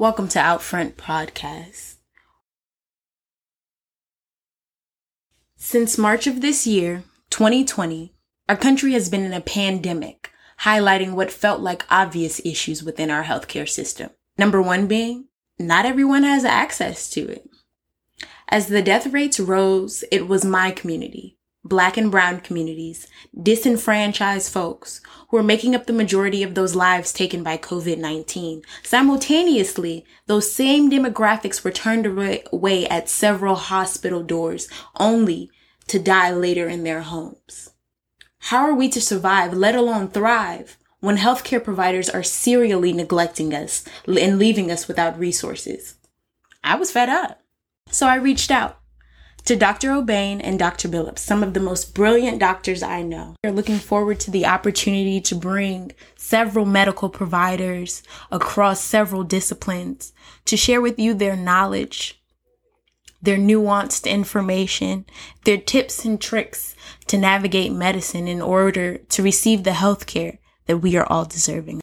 Welcome to Outfront Podcast. Since March of this year, 2020, our country has been in a pandemic, highlighting what felt like obvious issues within our healthcare system. Number one being, not everyone has access to it. As the death rates rose, it was my community, black and brown communities, disenfranchised folks who are making up the majority of those lives taken by COVID-19. Simultaneously, those same demographics were turned away at several hospital doors only to die later in their homes. How are we to survive, let alone thrive, when healthcare providers are serially neglecting us and leaving us without resources? I was fed up. So I reached out to Dr. Obane and Dr. Billups, some of the most brilliant doctors I know. We're looking forward to the opportunity to bring several medical providers across several disciplines to share with you their knowledge, their nuanced information, their tips and tricks to navigate medicine in order to receive the health care that we are all deserving.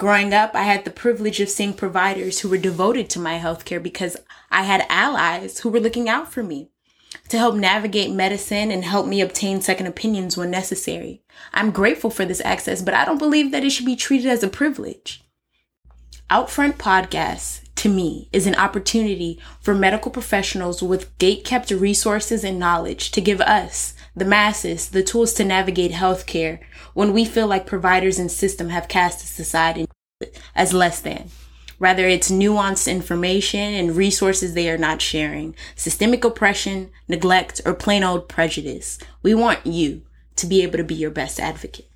Growing up, I had the privilege of seeing providers who were devoted to my healthcare because I had allies who were looking out for me to help navigate medicine and help me obtain second opinions when necessary. I'm grateful for this access, but I don't believe that it should be treated as a privilege. Outfront Podcasts, to me, is an opportunity for medical professionals with gate-kept resources and knowledge to give us, the masses, the tools to navigate healthcare when we feel like providers and system have cast us aside as less than. Rather, it's nuanced information and resources they are not sharing, systemic oppression, neglect, or plain old prejudice. We want you to be able to be your best advocate.